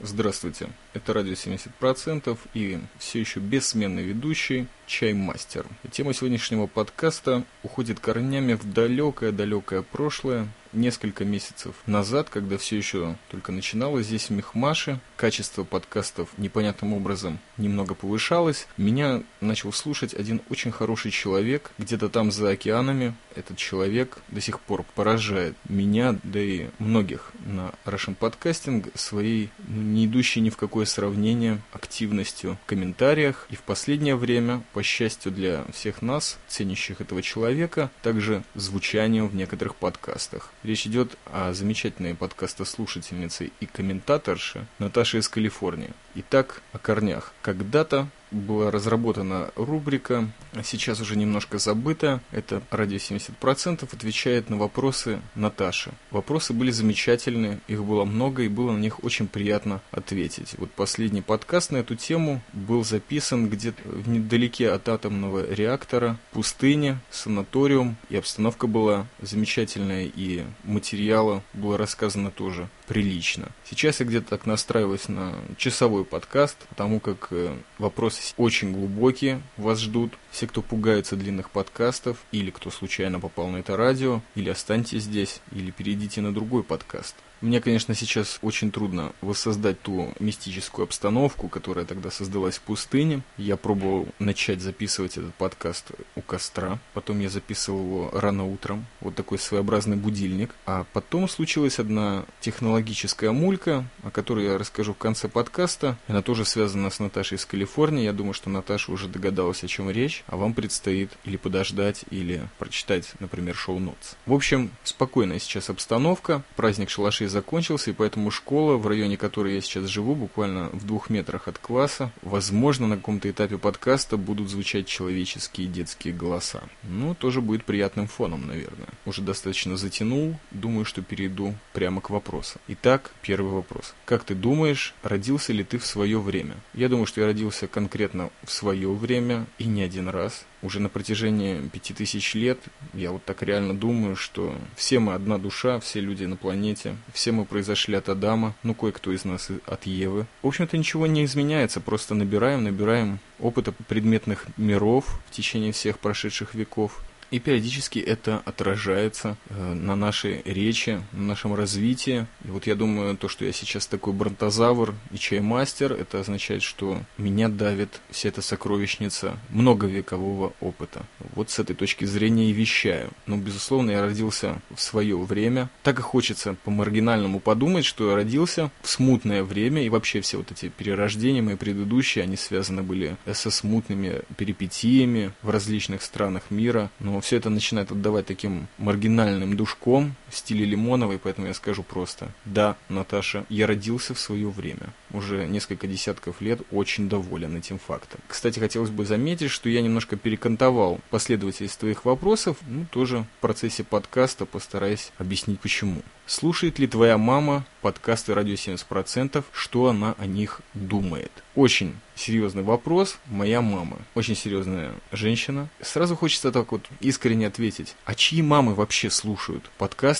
Здравствуйте, это радио 70% и все еще бессменный ведущий Чаймастер. И тема сегодняшнего подкаста уходит корнями в далекое-далекое прошлое, несколько месяцев назад, когда все еще только начиналось здесь в Мехмаше, качество подкастов непонятным образом немного повышалось, меня начал слушать один очень хороший человек, где-то там за океанами. Этот человек до сих пор поражает меня, да и многих на Russian Podcasting своей ну, не идущей ни в какое сравнение активностью в комментариях. И в последнее время, по счастью для всех нас, ценящих этого человека, также звучанием в некоторых подкастах. Речь идет о замечательной подкастослушательнице и комментаторше Наташе из Калифорнии. Итак, о корнях. Когда-то была разработана рубрика, сейчас уже немножко забыта, это радио 70%, отвечает на вопросы Наташи. Вопросы были замечательные, их было много и было на них очень приятно ответить. Вот последний подкаст на эту тему был записан где-то недалеке от атомного реактора, пустыне, санаториум, и обстановка была замечательная, и материала было рассказано тоже прилично. Сейчас я где-то так настраиваюсь на часовой подкаст, потому как э, вопросы очень глубокие вас ждут. Все, кто пугается длинных подкастов, или кто случайно попал на это радио, или останьтесь здесь, или перейдите на другой подкаст. Мне, конечно, сейчас очень трудно воссоздать ту мистическую обстановку, которая тогда создалась в пустыне. Я пробовал начать записывать этот подкаст у костра, потом я записывал его рано утром, вот такой своеобразный будильник. А потом случилась одна технологическая мулька, о которой я расскажу в конце подкаста. Она тоже связана с Наташей из Калифорнии. Я думаю, что Наташа уже догадалась, о чем речь, а вам предстоит или подождать, или прочитать, например, шоу-нотс. В общем, спокойная сейчас обстановка. Праздник шалашей закончился, и поэтому школа, в районе которой я сейчас живу, буквально в двух метрах от класса, возможно, на каком-то этапе подкаста будут звучать человеческие детские голоса. Ну, тоже будет приятным фоном, наверное. Уже достаточно затянул, думаю, что перейду прямо к вопросу. Итак, первый вопрос. Как ты думаешь, родился ли ты в свое время? Я думаю, что я родился конкретно в свое время и не один раз уже на протяжении пяти тысяч лет, я вот так реально думаю, что все мы одна душа, все люди на планете, все мы произошли от Адама, ну кое-кто из нас от Евы. В общем-то ничего не изменяется, просто набираем, набираем опыта предметных миров в течение всех прошедших веков. И периодически это отражается э, на нашей речи, на нашем развитии. И вот я думаю, то, что я сейчас такой бронтозавр и чаймастер, это означает, что меня давит вся эта сокровищница многовекового опыта. Вот с этой точки зрения и вещаю. Но, безусловно, я родился в свое время. Так и хочется по-маргинальному подумать, что я родился в смутное время, и вообще все вот эти перерождения мои предыдущие, они связаны были со смутными перипетиями в различных странах мира. Но все это начинает отдавать таким маргинальным душком стиле Лимоновой, поэтому я скажу просто. Да, Наташа, я родился в свое время. Уже несколько десятков лет очень доволен этим фактом. Кстати, хотелось бы заметить, что я немножко перекантовал последовательность твоих вопросов, ну, тоже в процессе подкаста постараюсь объяснить почему. Слушает ли твоя мама подкасты «Радио 70%», что она о них думает? Очень серьезный вопрос. Моя мама, очень серьезная женщина. Сразу хочется так вот искренне ответить, а чьи мамы вообще слушают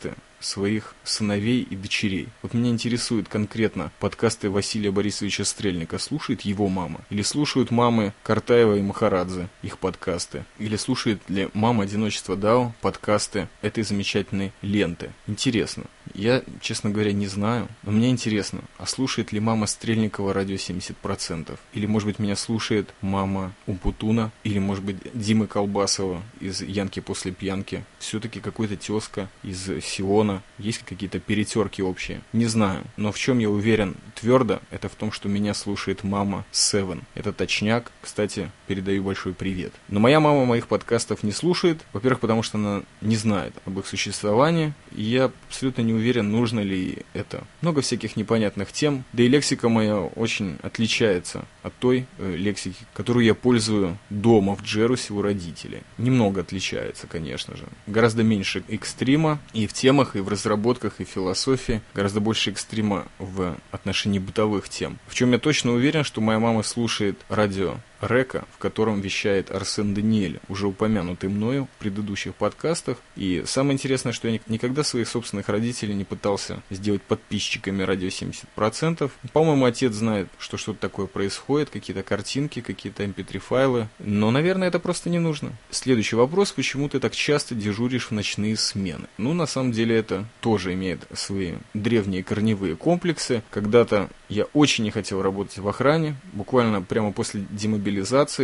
подкасты своих сыновей и дочерей. Вот меня интересует конкретно подкасты Василия Борисовича Стрельника. Слушает его мама? Или слушают мамы Картаева и Махарадзе их подкасты? Или слушает ли мама Одиночества Дао подкасты этой замечательной ленты? Интересно. Я, честно говоря, не знаю, но мне интересно, а слушает ли мама Стрельникова радио 70%? Или, может быть, меня слушает мама Умпутуна? Или, может быть, Димы Колбасова из «Янки после пьянки»? Все-таки какой-то тезка из Сиона есть какие-то перетерки общие? Не знаю. Но в чем я уверен твердо, это в том, что меня слушает мама Севен. Это точняк. Кстати, передаю большой привет. Но моя мама моих подкастов не слушает. Во-первых, потому что она не знает об их существовании. И я абсолютно не уверен, нужно ли это. Много всяких непонятных тем. Да и лексика моя очень отличается от той э, лексики, которую я пользую дома в Джерусе у родителей. Немного отличается, конечно же. Гораздо меньше экстрима и в темах, и в разработках, и в философии. Гораздо больше экстрима в отношении бытовых тем. В чем я точно уверен, что моя мама слушает радио Река, в котором вещает Арсен Даниэль, уже упомянутый мною в предыдущих подкастах. И самое интересное, что я никогда своих собственных родителей не пытался сделать подписчиками радио 70%. По-моему, отец знает, что что-то такое происходит, какие-то картинки, какие-то mp3 эм файлы. Но, наверное, это просто не нужно. Следующий вопрос, почему ты так часто дежуришь в ночные смены? Ну, на самом деле, это тоже имеет свои древние корневые комплексы. Когда-то я очень не хотел работать в охране, буквально прямо после демобилизации,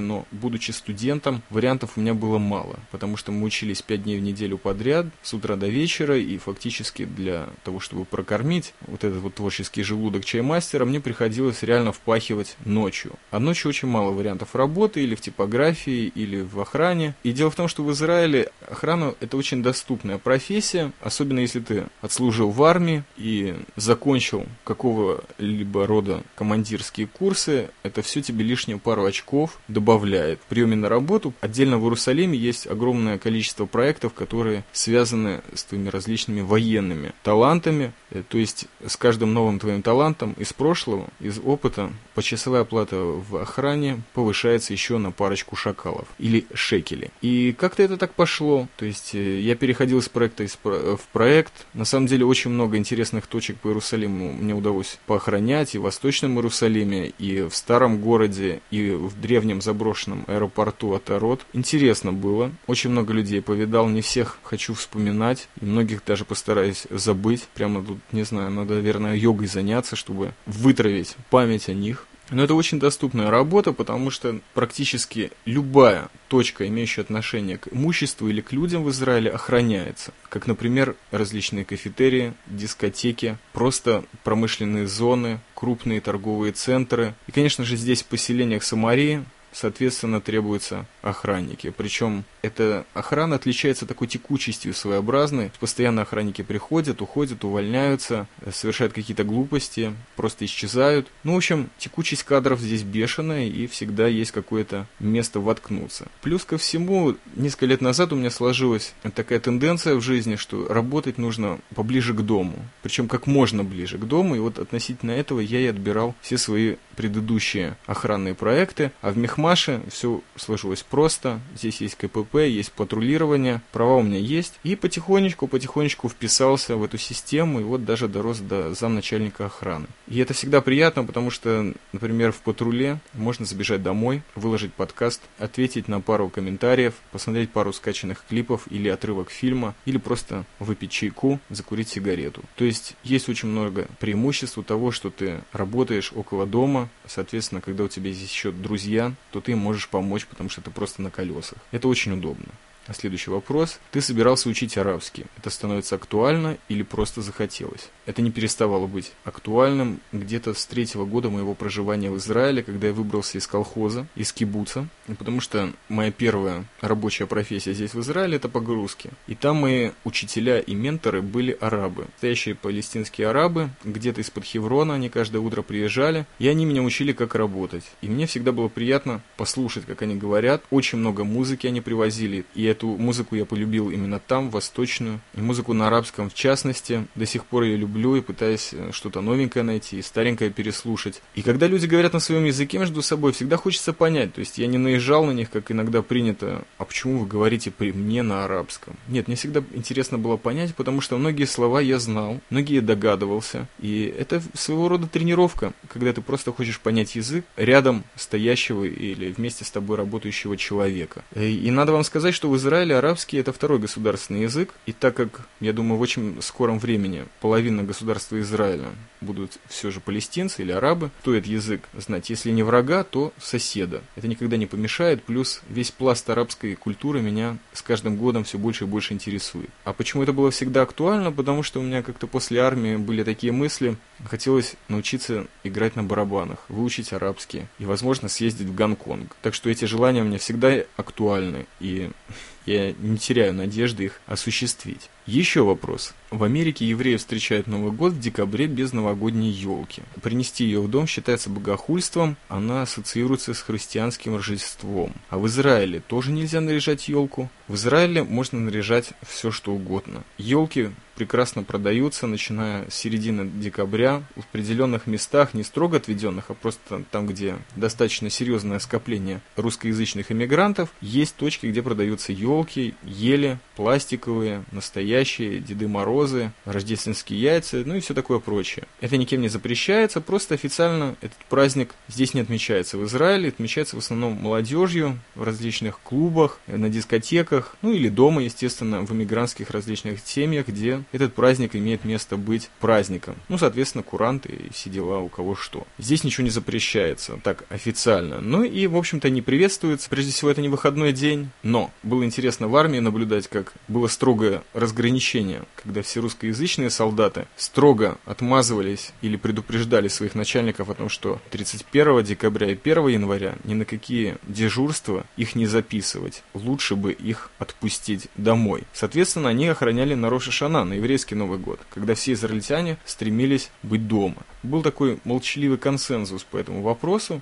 но, будучи студентом, вариантов у меня было мало, потому что мы учились 5 дней в неделю подряд, с утра до вечера, и фактически для того, чтобы прокормить вот этот вот творческий желудок чаймастера, мне приходилось реально впахивать ночью. А ночью очень мало вариантов работы, или в типографии, или в охране. И дело в том, что в Израиле охрана это очень доступная профессия, особенно если ты отслужил в армии и закончил какого-либо рода командирские курсы, это все тебе лишнюю пару очков добавляет. В приеме на работу отдельно в Иерусалиме есть огромное количество проектов, которые связаны с твоими различными военными талантами, э, то есть с каждым новым твоим талантом из прошлого, из опыта, почасовая оплата в охране повышается еще на парочку шакалов или шекелей. И как-то это так пошло, то есть э, я переходил из проекта в проект, на самом деле очень много интересных точек по Иерусалиму мне удалось поохранять и в Восточном Иерусалиме, и в Старом городе, и в древнем заброшенном аэропорту Атарот. Интересно было, очень много людей повидал, не всех хочу вспоминать, и многих даже постараюсь забыть. Прямо тут, не знаю, надо, наверное, йогой заняться, чтобы вытравить память о них. Но это очень доступная работа, потому что практически любая точка, имеющая отношение к имуществу или к людям в Израиле, охраняется. Как, например, различные кафетерии, дискотеки, просто промышленные зоны, крупные торговые центры. И, конечно же, здесь в поселениях Самарии соответственно, требуются охранники. Причем эта охрана отличается такой текучестью своеобразной. Постоянно охранники приходят, уходят, увольняются, совершают какие-то глупости, просто исчезают. Ну, в общем, текучесть кадров здесь бешеная, и всегда есть какое-то место воткнуться. Плюс ко всему, несколько лет назад у меня сложилась такая тенденция в жизни, что работать нужно поближе к дому. Причем как можно ближе к дому, и вот относительно этого я и отбирал все свои предыдущие охранные проекты, а в Мехмаше все сложилось просто. Здесь есть КПП, есть патрулирование, права у меня есть. И потихонечку, потихонечку вписался в эту систему, и вот даже дорос до замначальника охраны. И это всегда приятно, потому что, например, в патруле можно забежать домой, выложить подкаст, ответить на пару комментариев, посмотреть пару скачанных клипов или отрывок фильма, или просто выпить чайку, закурить сигарету. То есть есть очень много преимуществ у того, что ты работаешь около дома, соответственно, когда у тебя здесь еще друзья, то ты можешь помочь, потому что ты просто на колесах. Это очень удобно. А следующий вопрос. Ты собирался учить арабский. Это становится актуально или просто захотелось? Это не переставало быть актуальным где-то с третьего года моего проживания в Израиле, когда я выбрался из колхоза, из кибуца, потому что моя первая рабочая профессия здесь в Израиле это погрузки. И там мои учителя и менторы были арабы. Настоящие палестинские арабы, где-то из-под Хеврона, они каждое утро приезжали, и они меня учили, как работать. И мне всегда было приятно послушать, как они говорят. Очень много музыки они привозили, и эту музыку я полюбил именно там, восточную, и музыку на арабском в частности. До сих пор я люблю и пытаюсь э, что-то новенькое найти, и старенькое переслушать. И когда люди говорят на своем языке между собой, всегда хочется понять. То есть я не наезжал на них, как иногда принято, а почему вы говорите при мне на арабском? Нет, мне всегда интересно было понять, потому что многие слова я знал, многие догадывался. И это своего рода тренировка, когда ты просто хочешь понять язык рядом стоящего или вместе с тобой работающего человека. Э, и надо вам сказать, что в Израиле арабский это второй государственный язык, и так как, я думаю, в очень скором времени половина государства Израиля будут все же палестинцы или арабы, стоит язык знать. Если не врага, то соседа. Это никогда не помешает. Плюс весь пласт арабской культуры меня с каждым годом все больше и больше интересует. А почему это было всегда актуально? Потому что у меня как-то после армии были такие мысли. Хотелось научиться играть на барабанах, выучить арабский и, возможно, съездить в Гонконг. Так что эти желания у меня всегда актуальны. И я не теряю надежды их осуществить. Еще вопрос. В Америке евреи встречают Новый год в декабре без новогодней елки. Принести ее в дом считается богохульством, она ассоциируется с христианским Рождеством. А в Израиле тоже нельзя наряжать елку? В Израиле можно наряжать все что угодно. Елки прекрасно продаются, начиная с середины декабря. В определенных местах, не строго отведенных, а просто там, где достаточно серьезное скопление русскоязычных иммигрантов, есть точки, где продаются елки, ели, пластиковые, настоящие, Деды Морозы, рождественские яйца, ну и все такое прочее. Это никем не запрещается, просто официально этот праздник здесь не отмечается. В Израиле отмечается в основном молодежью в различных клубах, на дискотеках, ну или дома, естественно, в иммигрантских различных семьях, где этот праздник имеет место быть праздником. Ну, соответственно, куранты и все дела у кого что. Здесь ничего не запрещается, так официально. Ну и, в общем-то, не приветствуется. Прежде всего, это не выходной день, но было интересно в армии наблюдать, как было строгое разграничение, когда все русскоязычные солдаты строго отмазывались или предупреждали своих начальников о том, что 31 декабря и 1 января ни на какие дежурства их не записывать. Лучше бы их отпустить домой. Соответственно, они охраняли на Роша Шана, на еврейский Новый год, когда все израильтяне стремились быть дома. Был такой молчаливый консенсус по этому вопросу,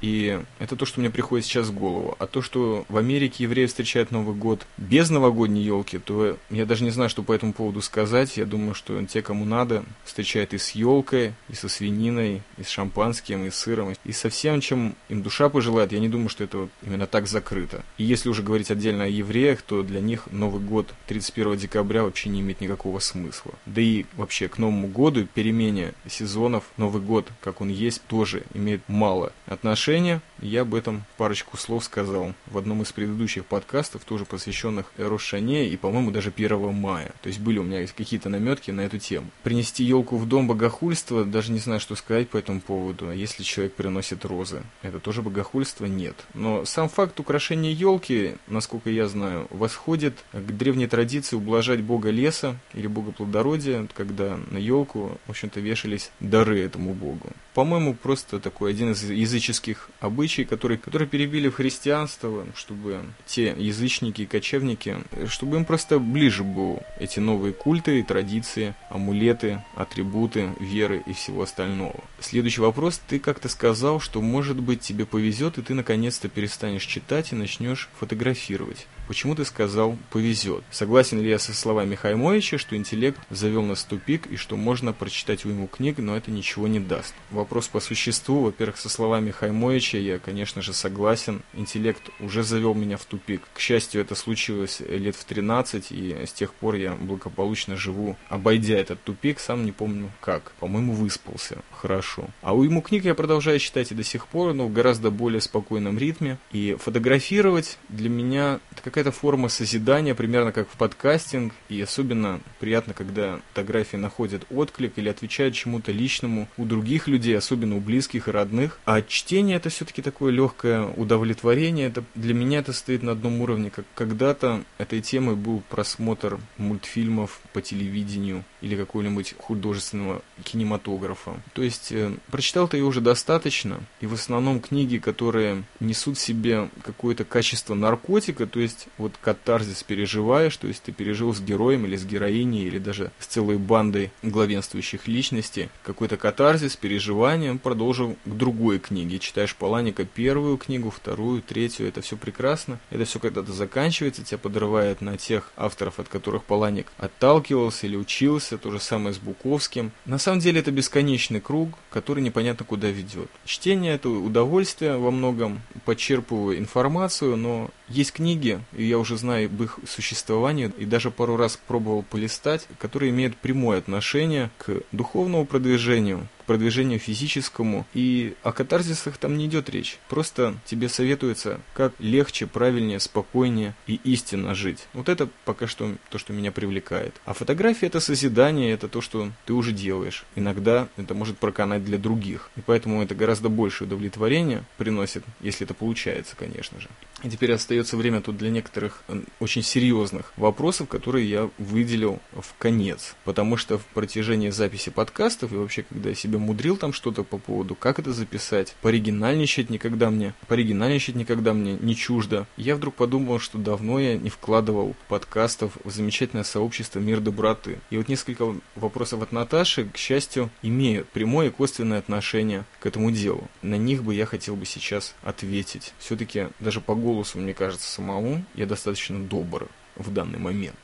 и это то, что мне приходит сейчас в голову. А то, что в Америке евреи встречают Новый год без новогодней елки, то я даже не знаю, что по этому поводу сказать. Я думаю, что те, кому надо, встречают и с елкой, и со свининой, и с шампанским, и с сыром, и со всем, чем им душа пожелает. Я не думаю, что это именно так закрыто. И если уже говорить отдельно о евреях, то для них Новый год 31 декабря вообще не имеет никакого смысла. Да и вообще к Новому году, перемене сезонов, Новый год, как он есть, тоже имеет мало отношения отношения, я об этом парочку слов сказал в одном из предыдущих подкастов, тоже посвященных Рошане и, по-моему, даже 1 мая. То есть были у меня какие-то наметки на эту тему. Принести елку в дом богохульство, даже не знаю, что сказать по этому поводу. Если человек приносит розы, это тоже богохульство? Нет. Но сам факт украшения елки, насколько я знаю, восходит к древней традиции ублажать бога леса или бога плодородия, когда на елку, в общем-то, вешались дары этому богу. По-моему, просто такой один из языческих их обычаи, которые, которые перебили в христианство, чтобы те язычники и кочевники, чтобы им просто ближе был эти новые культы и традиции, амулеты, атрибуты, веры и всего остального. Следующий вопрос. Ты как-то сказал, что может быть тебе повезет, и ты наконец-то перестанешь читать и начнешь фотографировать. Почему ты сказал «повезет»? Согласен ли я со словами Хаймовича, что интеллект завел нас в тупик и что можно прочитать уйму книг, но это ничего не даст? Вопрос по существу. Во-первых, со словами Хаймовича я, конечно же, согласен. Интеллект уже завел меня в тупик. К счастью, это случилось лет в 13, и с тех пор я благополучно живу, обойдя этот тупик, сам не помню как. По-моему, выспался. Хорошо. А уйму книг я продолжаю читать и до сих пор, но в гораздо более спокойном ритме. И фотографировать для меня это как какая-то форма созидания, примерно как в подкастинг, и особенно приятно, когда фотографии находят отклик или отвечают чему-то личному у других людей, особенно у близких и родных. А чтение это все-таки такое легкое удовлетворение, это для меня это стоит на одном уровне, как когда-то этой темой был просмотр мультфильмов по телевидению или какого-нибудь художественного кинематографа. То есть э, прочитал-то ее уже достаточно, и в основном книги, которые несут в себе какое-то качество наркотика, то есть вот катарзис переживаешь, то есть ты пережил с героем или с героиней, или даже с целой бандой главенствующих личностей, какой-то катарзис, переживание, продолжил к другой книге. Читаешь Паланика первую книгу, вторую, третью, это все прекрасно. Это все когда-то заканчивается, тебя подрывает на тех авторов, от которых Паланик отталкивался или учился, то же самое с Буковским. На самом деле это бесконечный круг, который непонятно куда ведет. Чтение это удовольствие во многом, подчерпываю информацию, но есть книги, и я уже знаю об их существовании, и даже пару раз пробовал полистать, которые имеют прямое отношение к духовному продвижению, продвижению физическому, и о катарзисах там не идет речь. Просто тебе советуется, как легче, правильнее, спокойнее и истинно жить. Вот это пока что то, что меня привлекает. А фотография это созидание, это то, что ты уже делаешь. Иногда это может проканать для других. И поэтому это гораздо больше удовлетворения приносит, если это получается, конечно же. И теперь остается время тут для некоторых очень серьезных вопросов, которые я выделил в конец. Потому что в протяжении записи подкастов и вообще, когда я себя себе мудрил там что-то по поводу, как это записать. Поригинальничать никогда мне, поригинальничать никогда мне не чуждо. Я вдруг подумал, что давно я не вкладывал подкастов в замечательное сообщество «Мир доброты». И вот несколько вопросов от Наташи, к счастью, имеют прямое и косвенное отношение к этому делу. На них бы я хотел бы сейчас ответить. Все-таки даже по голосу, мне кажется, самому я достаточно добр в данный момент.